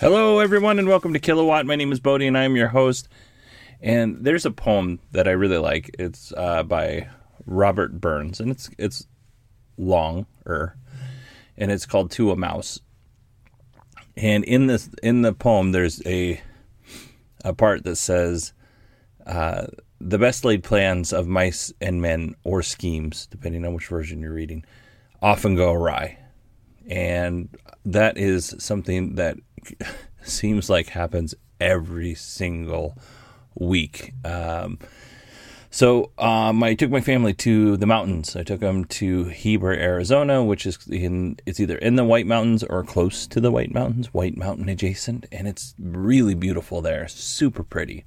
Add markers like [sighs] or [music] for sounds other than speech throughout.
Hello, everyone, and welcome to Kilowatt. My name is Bodie, and I'm your host. And there's a poem that I really like. It's uh, by Robert Burns, and it's it's longer, and it's called "To a Mouse." And in this in the poem, there's a a part that says, uh, "The best laid plans of mice and men, or schemes, depending on which version you're reading, often go awry." And that is something that [laughs] seems like happens every single week. Um, so um, I took my family to the mountains. I took them to Heber, Arizona, which is in it's either in the White Mountains or close to the White Mountains, White Mountain adjacent, and it's really beautiful there, super pretty.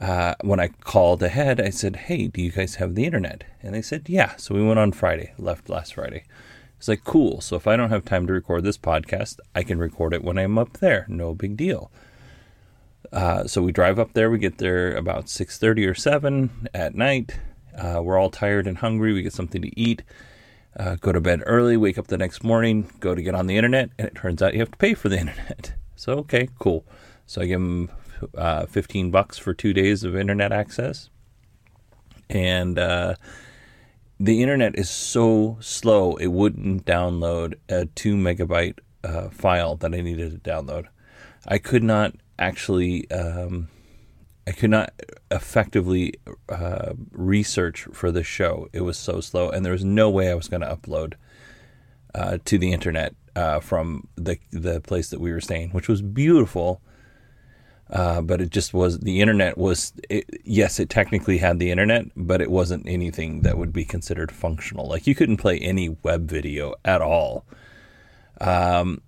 Uh, when I called ahead, I said, "Hey, do you guys have the internet?" And they said, "Yeah." So we went on Friday, left last Friday. It's like, cool. So if I don't have time to record this podcast, I can record it when I'm up there. No big deal. Uh, so we drive up there. We get there about 6.30 or 7 at night. Uh, we're all tired and hungry. We get something to eat. Uh, go to bed early. Wake up the next morning. Go to get on the internet. And it turns out you have to pay for the [laughs] internet. So, okay, cool. So I give them uh, 15 bucks for two days of internet access. And uh, the internet is so slow it wouldn't download a two megabyte uh, file that I needed to download. I could not actually, um, I could not effectively uh, research for the show. It was so slow, and there was no way I was going to upload uh, to the internet uh, from the the place that we were staying, which was beautiful. Uh, but it just was the internet was it, yes it technically had the internet but it wasn't anything that would be considered functional. Like you couldn't play any web video at all. Um,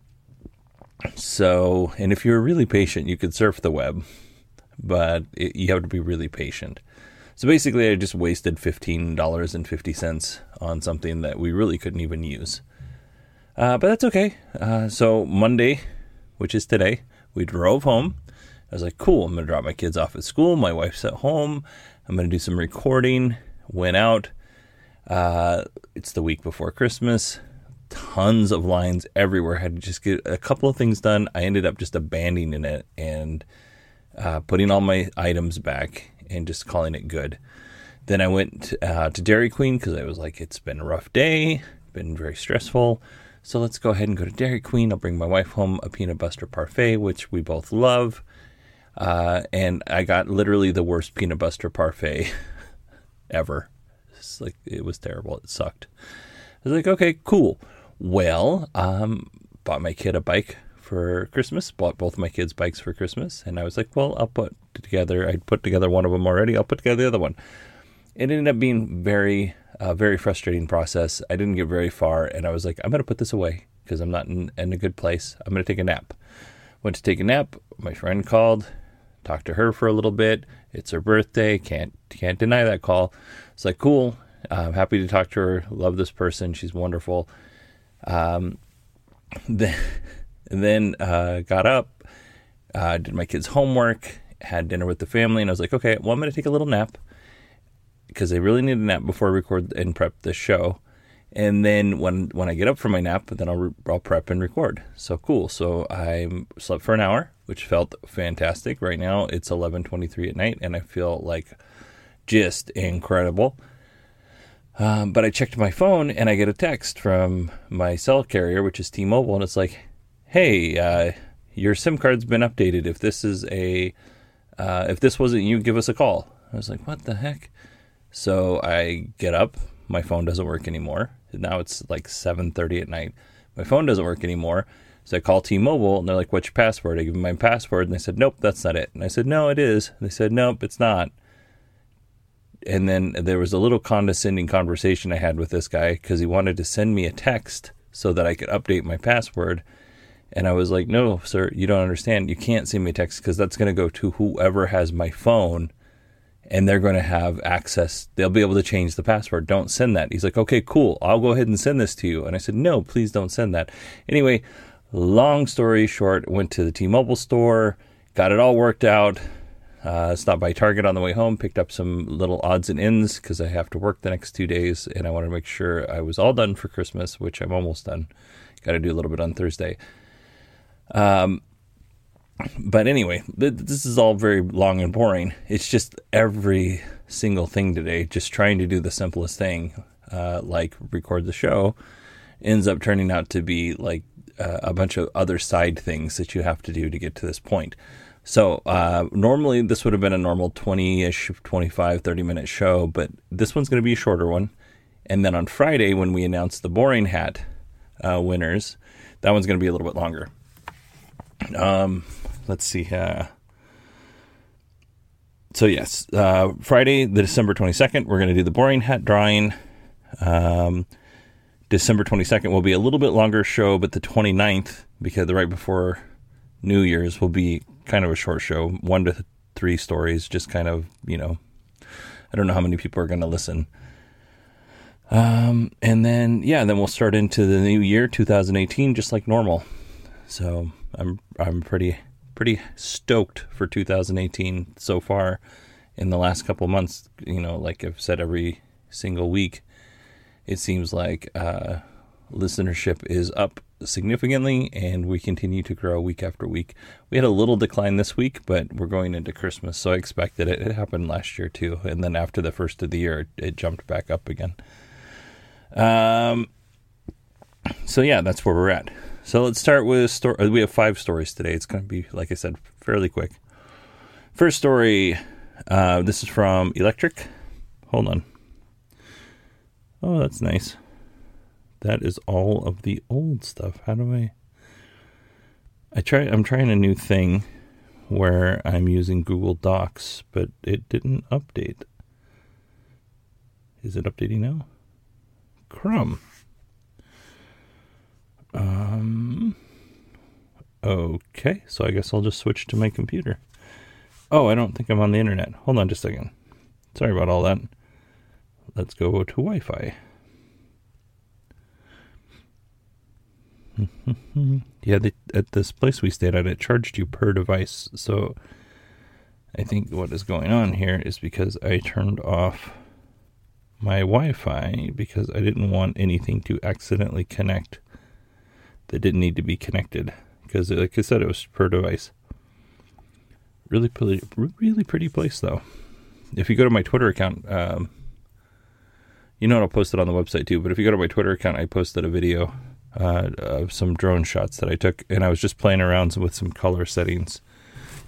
so and if you were really patient you could surf the web but it, you have to be really patient. So basically i just wasted $15.50 on something that we really couldn't even use. Uh, but that's okay. Uh, so monday which is today we drove home I was like, cool, I'm going to drop my kids off at school. My wife's at home. I'm going to do some recording. Went out. Uh, it's the week before Christmas. Tons of lines everywhere. Had to just get a couple of things done. I ended up just abandoning it and uh, putting all my items back and just calling it good. Then I went uh, to Dairy Queen because I was like, it's been a rough day, been very stressful. So let's go ahead and go to Dairy Queen. I'll bring my wife home a peanut butter parfait, which we both love. Uh, and I got literally the worst peanut butter parfait [laughs] ever. It's like it was terrible. It sucked. I was like, okay, cool. Well, um, bought my kid a bike for Christmas. Bought both my kids bikes for Christmas, and I was like, well, I'll put together. I put together one of them already. I'll put together the other one. It ended up being very, uh, very frustrating process. I didn't get very far, and I was like, I'm gonna put this away because I'm not in, in a good place. I'm gonna take a nap. Went to take a nap. My friend called talked to her for a little bit. It's her birthday. Can't can't deny that call. It's like cool. I'm happy to talk to her. Love this person. She's wonderful. Um, [laughs] then then uh, got up, uh, did my kids' homework, had dinner with the family, and I was like, okay, well, I'm to take a little nap because I really need a nap before I record and prep the show. And then when when I get up from my nap, then I'll, re- I'll prep and record. So cool. So I slept for an hour, which felt fantastic. Right now it's 11:23 at night, and I feel like just incredible. Um, but I checked my phone and I get a text from my cell carrier, which is T-Mobile, and it's like, "Hey, uh, your SIM card's been updated. If this is a, uh, if this wasn't you, give us a call." I was like, "What the heck?" So I get up. My phone doesn't work anymore. Now it's like 7:30 at night. My phone doesn't work anymore. So I call T-Mobile and they're like, "What's your password?" I give them my password and they said, "Nope, that's not it." And I said, "No, it is." And they said, "Nope, it's not." and then there was a little condescending conversation I had with this guy because he wanted to send me a text so that I could update my password. And I was like, no, sir, you don't understand. You can't send me a text because that's going to go to whoever has my phone and they're going to have access. They'll be able to change the password. Don't send that. He's like, okay, cool. I'll go ahead and send this to you. And I said, no, please don't send that. Anyway, long story short, went to the T Mobile store, got it all worked out. Uh, stopped by Target on the way home, picked up some little odds and ends because I have to work the next two days, and I wanted to make sure I was all done for Christmas, which I'm almost done. Got to do a little bit on Thursday. Um, but anyway, th- this is all very long and boring. It's just every single thing today, just trying to do the simplest thing, uh, like record the show, ends up turning out to be like uh, a bunch of other side things that you have to do to get to this point. So uh, normally this would have been a normal 20-ish, 25, 30 minute show, but this one's going to be a shorter one. And then on Friday, when we announce the boring hat uh, winners, that one's going to be a little bit longer. Um, let's see. Uh, so yes, uh, Friday, the December 22nd, we're going to do the boring hat drawing. Um, December 22nd will be a little bit longer show, but the 29th, because the right before New Year's will be kind of a short show, one to three stories, just kind of, you know, I don't know how many people are going to listen. Um, and then, yeah, then we'll start into the new year, 2018, just like normal. So I'm, I'm pretty, pretty stoked for 2018 so far in the last couple months. You know, like I've said every single week, it seems like, uh, listenership is up significantly and we continue to grow week after week. We had a little decline this week, but we're going into Christmas, so I expected it. It happened last year too, and then after the first of the year, it jumped back up again. Um, so yeah, that's where we're at. So let's start with story. We have five stories today. It's going to be, like I said, fairly quick. First story. Uh, this is from Electrek. Hold on. Oh, that's nice. That is all of the old stuff. How do I I try I'm trying a new thing where I'm using Google Docs, but it didn't update. Is it updating now? Crumb. Um Okay, so I guess I'll just switch to my computer. Oh, I don't think I'm on the internet. Hold on just a second. Sorry about all that. Let's go to Wi Fi. [laughs] yeah, at this place we stayed at, it charged you per device. So I think what is going on here is because I turned off my Wi Fi because I didn't want anything to accidentally connect that didn't need to be connected. Because, like I said, it was per device. Really, pretty, really pretty place, though. If you go to my Twitter account, um, you know, I'll post it on the website too. But if you go to my Twitter account, I posted a video uh, of some drone shots that I took, and I was just playing around with some color settings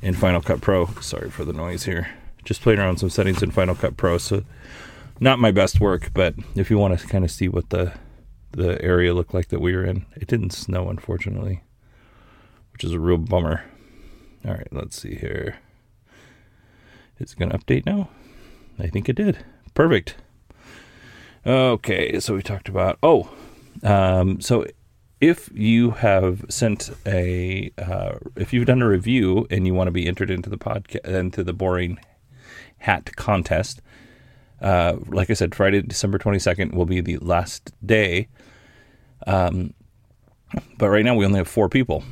in Final Cut Pro. Sorry for the noise here. Just playing around some settings in Final Cut Pro. So not my best work, but if you want to kind of see what the the area looked like that we were in, it didn't snow unfortunately, which is a real bummer. All right, let's see here. It's going to update now. I think it did. Perfect. Okay, so we talked about oh, um, so if you have sent a, uh, if you've done a review and you want to be entered into the podcast, into the boring hat contest, uh, like I said, Friday, December 22nd will be the last day. Um, but right now we only have four people.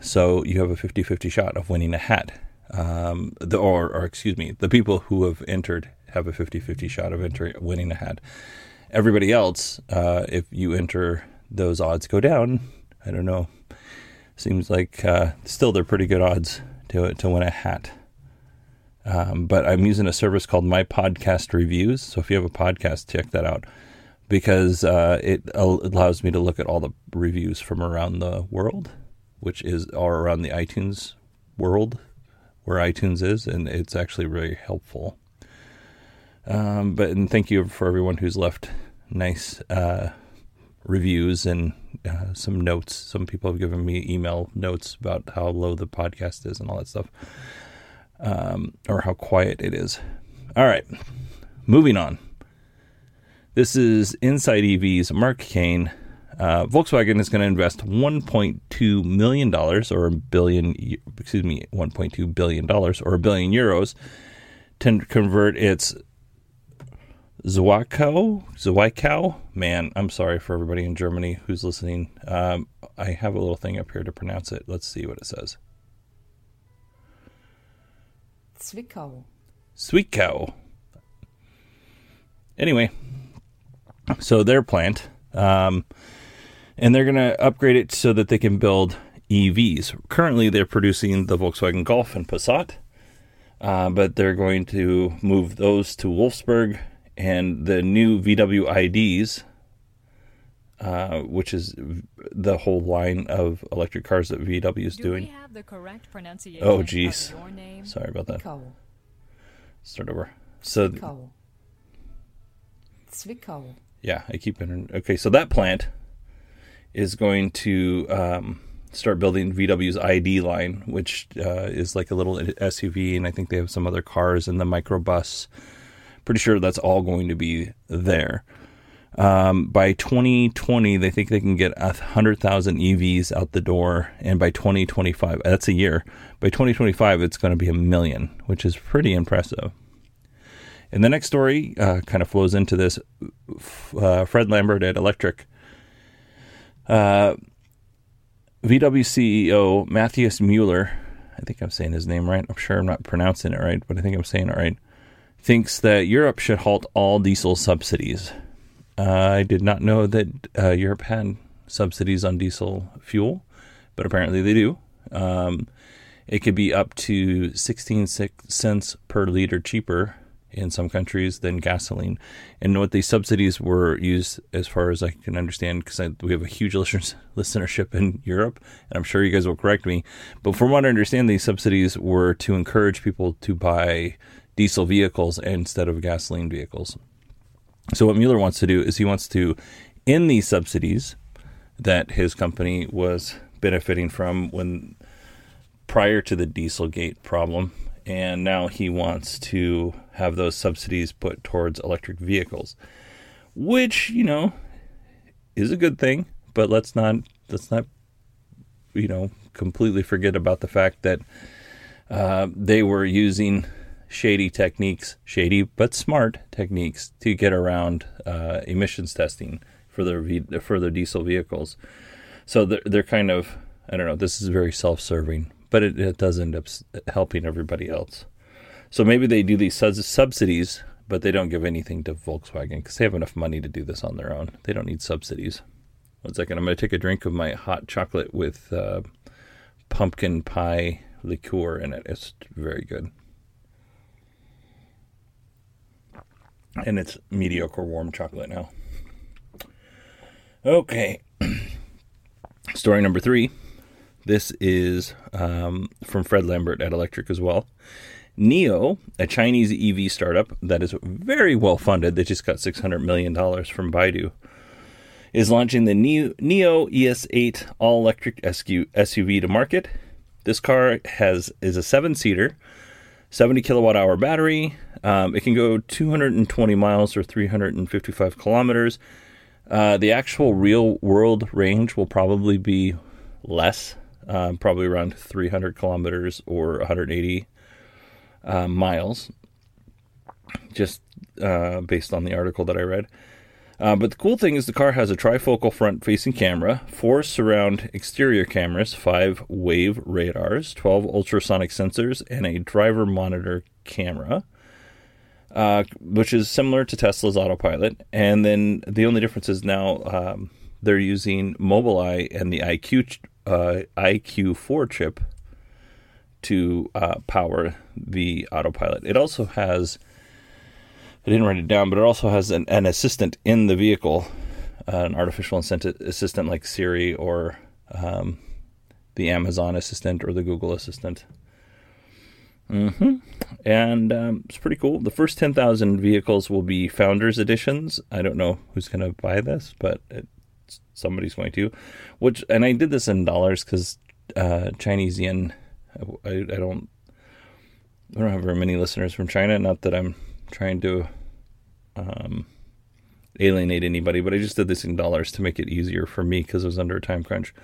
So you have a 50 50 shot of winning a hat. Um, the, or, or, excuse me, the people who have entered have a 50 50 shot of entering, winning a hat. everybody else, uh, if you enter, those odds go down. I don't know. Seems like uh, still they're pretty good odds to to win a hat. Um, but I'm using a service called My Podcast Reviews. So if you have a podcast, check that out because uh, it allows me to look at all the reviews from around the world, which is all around the iTunes world where iTunes is, and it's actually very helpful. Um, but and thank you for everyone who's left nice uh, reviews and uh, some notes. Some people have given me email notes about how low the podcast is and all that stuff, um, or how quiet it is. All right, moving on. This is Inside EV's Mark Kane. Uh, Volkswagen is going to invest 1.2 million dollars or a billion, excuse me, 1.2 billion dollars or a billion euros to convert its Zwickau, Zwickau. Man, I'm sorry for everybody in Germany who's listening. Um, I have a little thing up here to pronounce it. Let's see what it says. Zwickau. Zwickau. Anyway, so their plant, um, and they're going to upgrade it so that they can build EVs. Currently, they're producing the Volkswagen Golf and Passat, uh, but they're going to move those to Wolfsburg and the new VW IDs, uh, which is the whole line of electric cars that VW is Do doing. we have the correct pronunciation Oh, of jeez. your name? Sorry about that. Zwickau. Start over. So Zwickau. Zwickau. Yeah, I keep it. Okay, so that plant is going to um, start building VW's ID line, which uh, is like a little SUV, and I think they have some other cars in the microbus. Pretty sure that's all going to be there. Um, by 2020, they think they can get 100,000 EVs out the door, and by 2025, that's a year. By 2025, it's going to be a million, which is pretty impressive. And the next story uh, kind of flows into this. Uh, Fred Lambert at Electrek. Uh, VW CEO Matthias Mueller, I think I'm saying his name right. I'm sure I'm not pronouncing it right, but I think I'm saying it right. Thinks that Europe should halt all diesel subsidies. Uh, I did not know that uh, Europe had subsidies on diesel fuel, but apparently they do. Um, it could be up to 16 cents per liter cheaper in some countries than gasoline. And what these subsidies were used, as far as I can understand, because we have a huge [laughs] listeners, listenership in Europe, and I'm sure you guys will correct me. But from what I understand, these subsidies were to encourage people to buy diesel vehicles instead of gasoline vehicles. So what Mueller wants to do is he wants to end these subsidies that his company was benefiting from when prior to the Dieselgate problem and now he wants to have those subsidies put towards electric vehicles, which you know is a good thing. But let's not let's not you know completely forget about the fact that uh, they were using shady techniques, shady but smart techniques to get around uh, emissions testing for their v- for their diesel vehicles. So they're, they're kind of I don't know. This is very self-serving but it, it does end up helping everybody else. So maybe they do these subsidies, but they don't give anything to Volkswagen because they have enough money to do this on their own. They don't need subsidies. One second, I'm going to take a drink of my hot chocolate with uh, pumpkin pie liqueur in it. It's very good. And it's mediocre warm chocolate now. Okay. [clears throat] Story number three this is um, from Fred Lambert at Electrek as well. NIO, a Chinese EV startup that is very well funded, they just got $600 million from Baidu, is launching the Neo, NIO ES8 all electric SUV to market. This car has is a seven seater, 70 kilowatt hour battery. Um, it can go 220 miles or 355 kilometers. Uh, the actual real world range will probably be less um, probably around 300 kilometers or 180 uh, miles, just uh, based on the article that I read. Uh, but the cool thing is the car has a trifocal front facing camera, four surround exterior cameras, five wave radars, 12 ultrasonic sensors, and a driver monitor camera. uh, which is similar to Tesla's autopilot. And then the only difference is now um, they're using Mobileye and the EyeQ uh, EyeQ4 chip to uh, power the autopilot. It also has, I didn't write it down, but it also has an, an assistant in the vehicle, uh, an artificial assistant like Siri or um, the Amazon assistant or the Google assistant. Mm-hmm. And um, it's pretty cool. The first 10,000 vehicles will be founders editions. I don't know who's going to buy this, but it, somebody's going to. Which, and I did this in dollars because uh, Chinese yen. I, I, don't. I don't have very many listeners from China. Not that I'm trying to um, alienate anybody, but I just did this in dollars to make it easier for me because it was under a time crunch.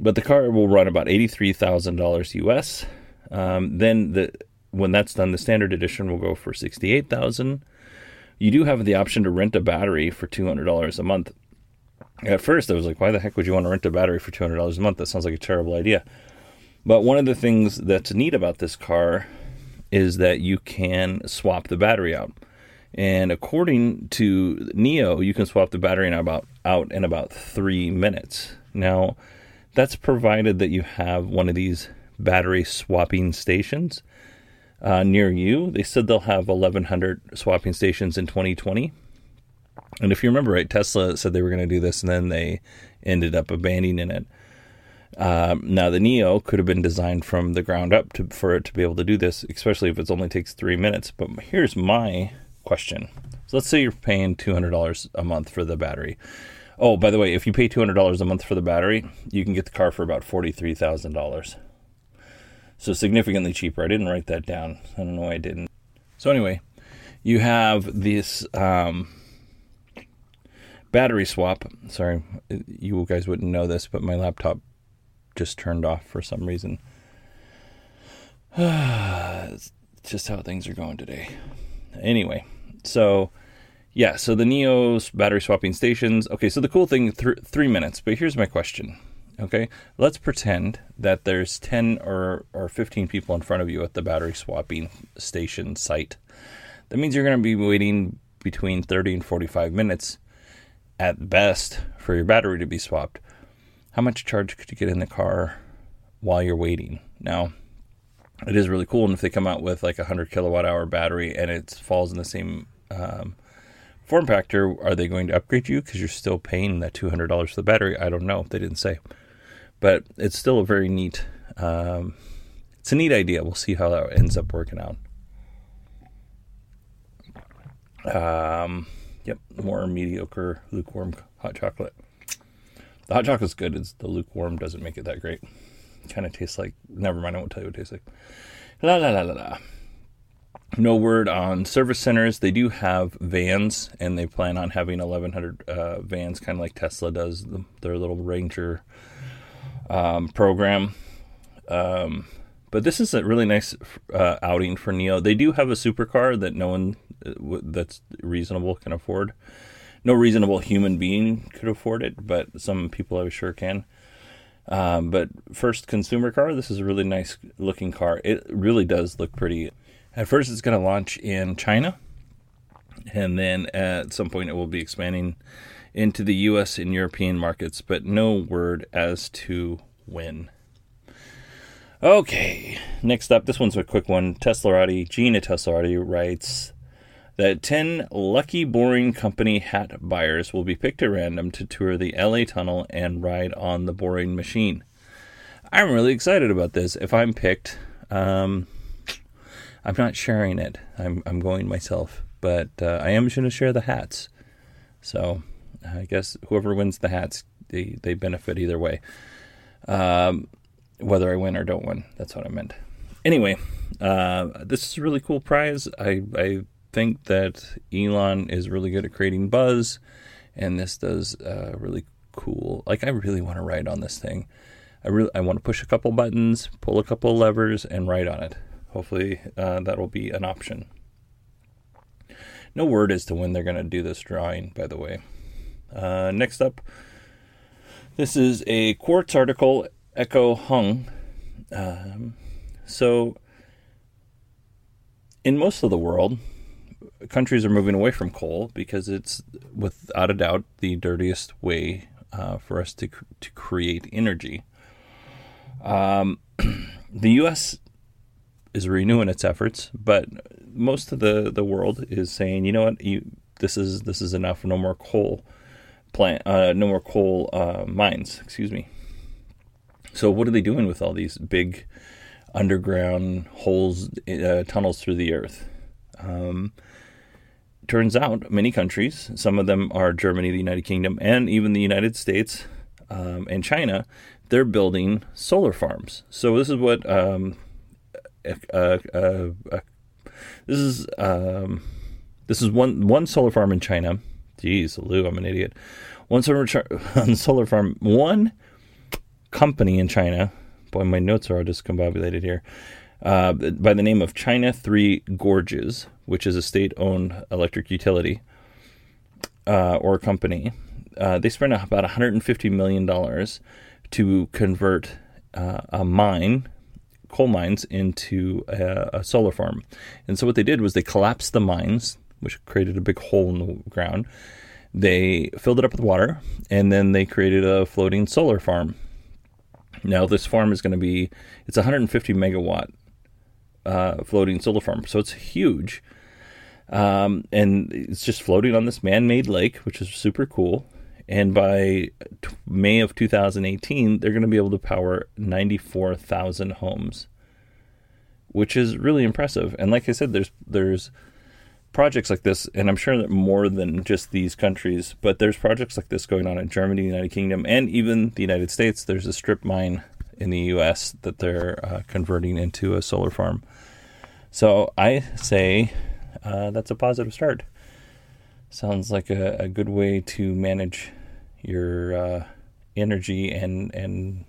But the car will run about eighty-three thousand dollars US. Um, then the when that's done, the standard edition will go for sixty-eight thousand. You do have the option to rent a battery for two hundred dollars a month. At first, I was like, why the heck would you want to rent a battery for $200 a month? That sounds like a terrible idea. But one of the things that's neat about this car is that you can swap the battery out. And according to NIO, you can swap the battery in about out in about three minutes. Now, that's provided that you have one of these battery swapping stations uh, near you. They said they'll have 1,100 swapping stations in 2020. And if you remember right, Tesla said they were going to do this, and then they ended up abandoning it. Um, now the NIO could have been designed from the ground up to, for it to be able to do this, especially if it only takes three minutes. But here's my question: So let's say you're paying two hundred dollars a month for the battery. Oh, by the way, if you pay two hundred dollars a month for the battery, you can get the car for about forty three thousand dollars. So significantly cheaper. I didn't write that down. I don't know why I didn't. So anyway, you have this. Um, battery swap. Sorry, you guys wouldn't know this, but my laptop just turned off for some reason. [sighs] it's just how things are going today. Anyway, so yeah, so the NIO's battery swapping stations. Okay, so the cool thing, th- three minutes. But here's my question. Okay, let's pretend that there's 10 or, or 15 people in front of you at the battery swapping station site. That means you're going to be waiting between 30 and 45 minutes at best for your battery to be swapped. How much charge could you get in the car while you're waiting? Now, it is really cool, and if they come out with like a 100 kilowatt hour battery and it falls in the same um, form factor, are they going to upgrade you because you're still paying that $200 for the battery? I don't know. They didn't say. But it's still a very neat, um, it's a neat idea. We'll see how that ends up working out. Um, Yep, more mediocre lukewarm hot chocolate. The hot chocolate's good. It's the lukewarm doesn't make it that great. Kind of tastes like. Never mind. I won't tell you what it tastes like. La la la la la. No word on service centers. They do have vans, and they plan on having 1,100 uh, vans, kind of like Tesla does the, their little Ranger um, program. Um, but this is a really nice uh, outing for NIO. They do have a supercar that no one that's reasonable can afford. No reasonable human being could afford it, but some people I'm sure can. Um, but first consumer car, this is a really nice looking car. It really does look pretty. At first, it's going to launch in China, and then at some point, it will be expanding into the U.S. and European markets, but no word as to when. Okay, next up, this one's a quick one. Tesla Teslarati, Gina Tesla Teslarati writes that 10 lucky Boring Company hat buyers will be picked at random to tour the LA Tunnel and ride on the Boring Machine. I'm really excited about this. If I'm picked, um, I'm not sharing it. I'm, I'm going myself, but uh, I am going to share the hats. So I guess whoever wins the hats, they, they benefit either way. Um, whether I win or don't win, that's what I meant. Anyway, uh, this is a really cool prize. I, I think that Elon is really good at creating buzz, and this does uh, really cool. Like I really want to ride on this thing. I really I want to push a couple buttons, pull a couple levers, and ride on it. Hopefully uh, that will be an option. No word as to when they're going to do this drawing, by the way. Uh, next up, this is a Quartz article, Echo Huang. Um, so, in most of the world, countries are moving away from coal because it's, without a doubt, the dirtiest way uh, for us to to create energy. Um, [clears throat] the U.S. is renewing its efforts, but most of the, the world is saying, you know what, you, this is this is enough. No more coal plant, uh, no more coal uh, mines. Excuse me. So what are they doing with all these big underground holes, uh, tunnels through the earth? Um, turns out many countries, some of them are Germany, the United Kingdom, and even the United States um, and China, they're building solar farms. So this is what um, uh, uh, uh, this is um, this is one one solar farm in China. Jeez, Lou, I'm an idiot. One solar, [laughs] one solar farm, one company in China. Boy, my notes are all discombobulated here. Uh, by the name of China Three Gorges, which is a state-owned electric utility uh, or company. Uh, they spent about 150 million dollars to convert uh, a mine, coal mines, into a, a, solar farm. And so what they did was they collapsed the mines, which created a big hole in the ground. They filled it up with water, and then they created a floating solar farm. Now this farm is going to be it's 150 megawatt uh, floating solar farm, so it's huge. Um, and it's just floating on this man-made lake, which is super cool. And by t- May of 2018, they're going to be able to power 94,000 homes, which is really impressive. And like I said, there's there's projects like this, and I'm sure that more than just these countries, but there's projects like this going on in Germany, the United Kingdom, and even the United States. There's a strip mine in the U.S. that they're uh, converting into a solar farm. So I say uh, that's a positive start sounds like a, a good way to manage your uh, energy and and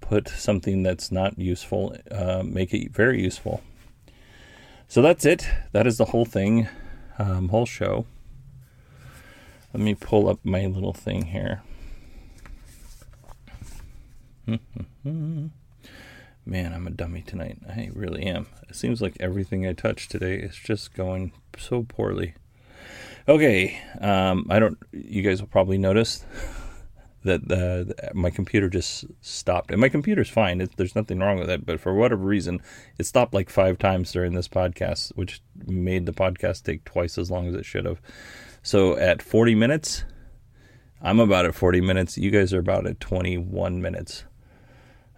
put something that's not useful, uh, make it very useful. So that's it. That is the whole thing, um, whole show. Let me pull up my little thing here. Man, I'm a dummy tonight. I really am. It seems like everything I touch today is just going so poorly. Okay, um, I don't. You guys will probably notice [laughs] that the, my computer just stopped, and my computer's fine. It, there's nothing wrong with it, but for whatever reason, it stopped like five times during this podcast, which made the podcast take twice as long as it should have. So at 40 minutes, I'm about at 40 minutes. You guys are about at 21 minutes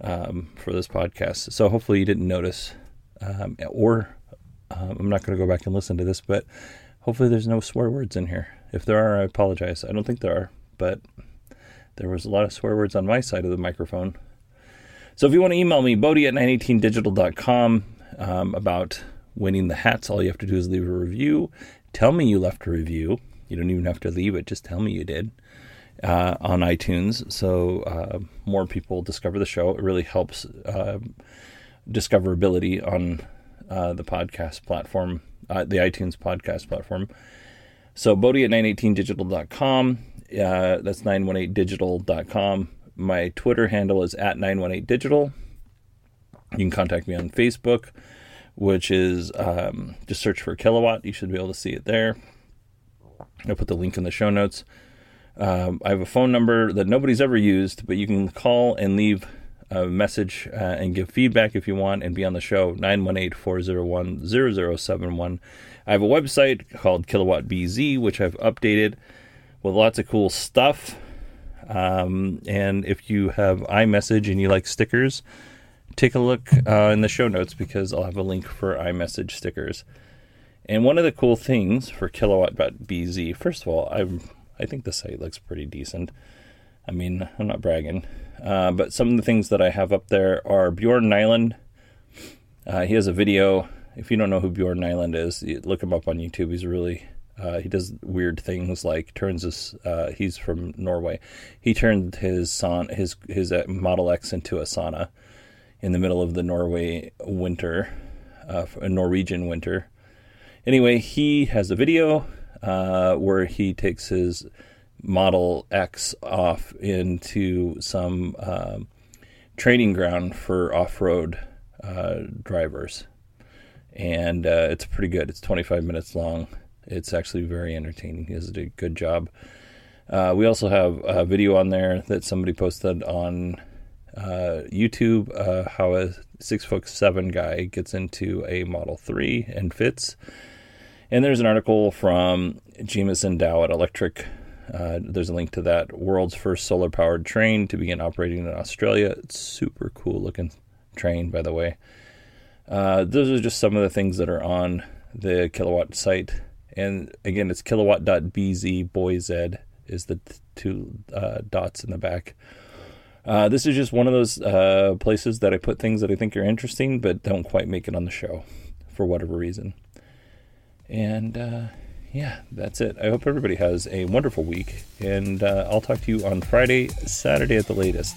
um, for this podcast. So hopefully you didn't notice, um, or um, I'm not going to go back and listen to this, but Hopefully, there's no swear words in here. If there are, I apologize. I don't think there are, but there was a lot of swear words on my side of the microphone. So if you want to email me, bodie at 918digital.com um, about winning the hats, all you have to do is leave a review. Tell me you left a review. You don't even have to leave it, just tell me you did uh, on iTunes so uh, more people discover the show. It really helps uh, discoverability on uh, the podcast platform uh, the iTunes podcast platform. So Bodie at 918digital.com. Uh, that's 918digital.com. My Twitter handle is at 918digital. You can contact me on Facebook, which is um, just search for Kilowatt. You should be able to see it there. I'll put the link in the show notes. Um, I have a phone number that nobody's ever used, but you can call and leave a message uh, and give feedback if you want and be on the show 918-401-0071 i have a website called kilowatt bz which i've updated with lots of cool stuff. Um, and if you have imessage and you like stickers take a look uh, in the show notes because i'll have a link for imessage stickers. And one of the cool things for kilowatt.bz first of all i i think the site looks pretty decent i mean i'm not bragging uh, but some of the things that I have up there are Bjorn Nyland. Uh, he has a video. If you don't know who Bjorn Nyland is, look him up on YouTube. He's really uh, he does weird things like turns his. Uh, he's from Norway. He turned his son his his uh, Model X into a sauna in the middle of the Norway winter, a Norwegian winter. Anyway, he has a video where he takes his Model X off into some um, training ground for off road uh, drivers. And uh, it's pretty good. It's 25 minutes long. It's actually very entertaining. He does a good job. Uh, we also have a video on there that somebody posted on uh, YouTube uh, how a six foot seven guy gets into a Model 3 and fits. And there's an article from Jamison at Electrek. Uh, there's a link to that world's first solar powered train to begin operating in Australia. It's super cool looking train, by the way. Uh, those are just some of the things that are on the kilowatt site. And again, it's kilowatt.bz, is the two uh, dots in the back. Uh, this is just one of those uh, places that I put things that I think are interesting, but don't quite make it on the show for whatever reason. And uh, yeah, that's it. I hope everybody has a wonderful week, and uh, I'll talk to you on Friday, Saturday at the latest.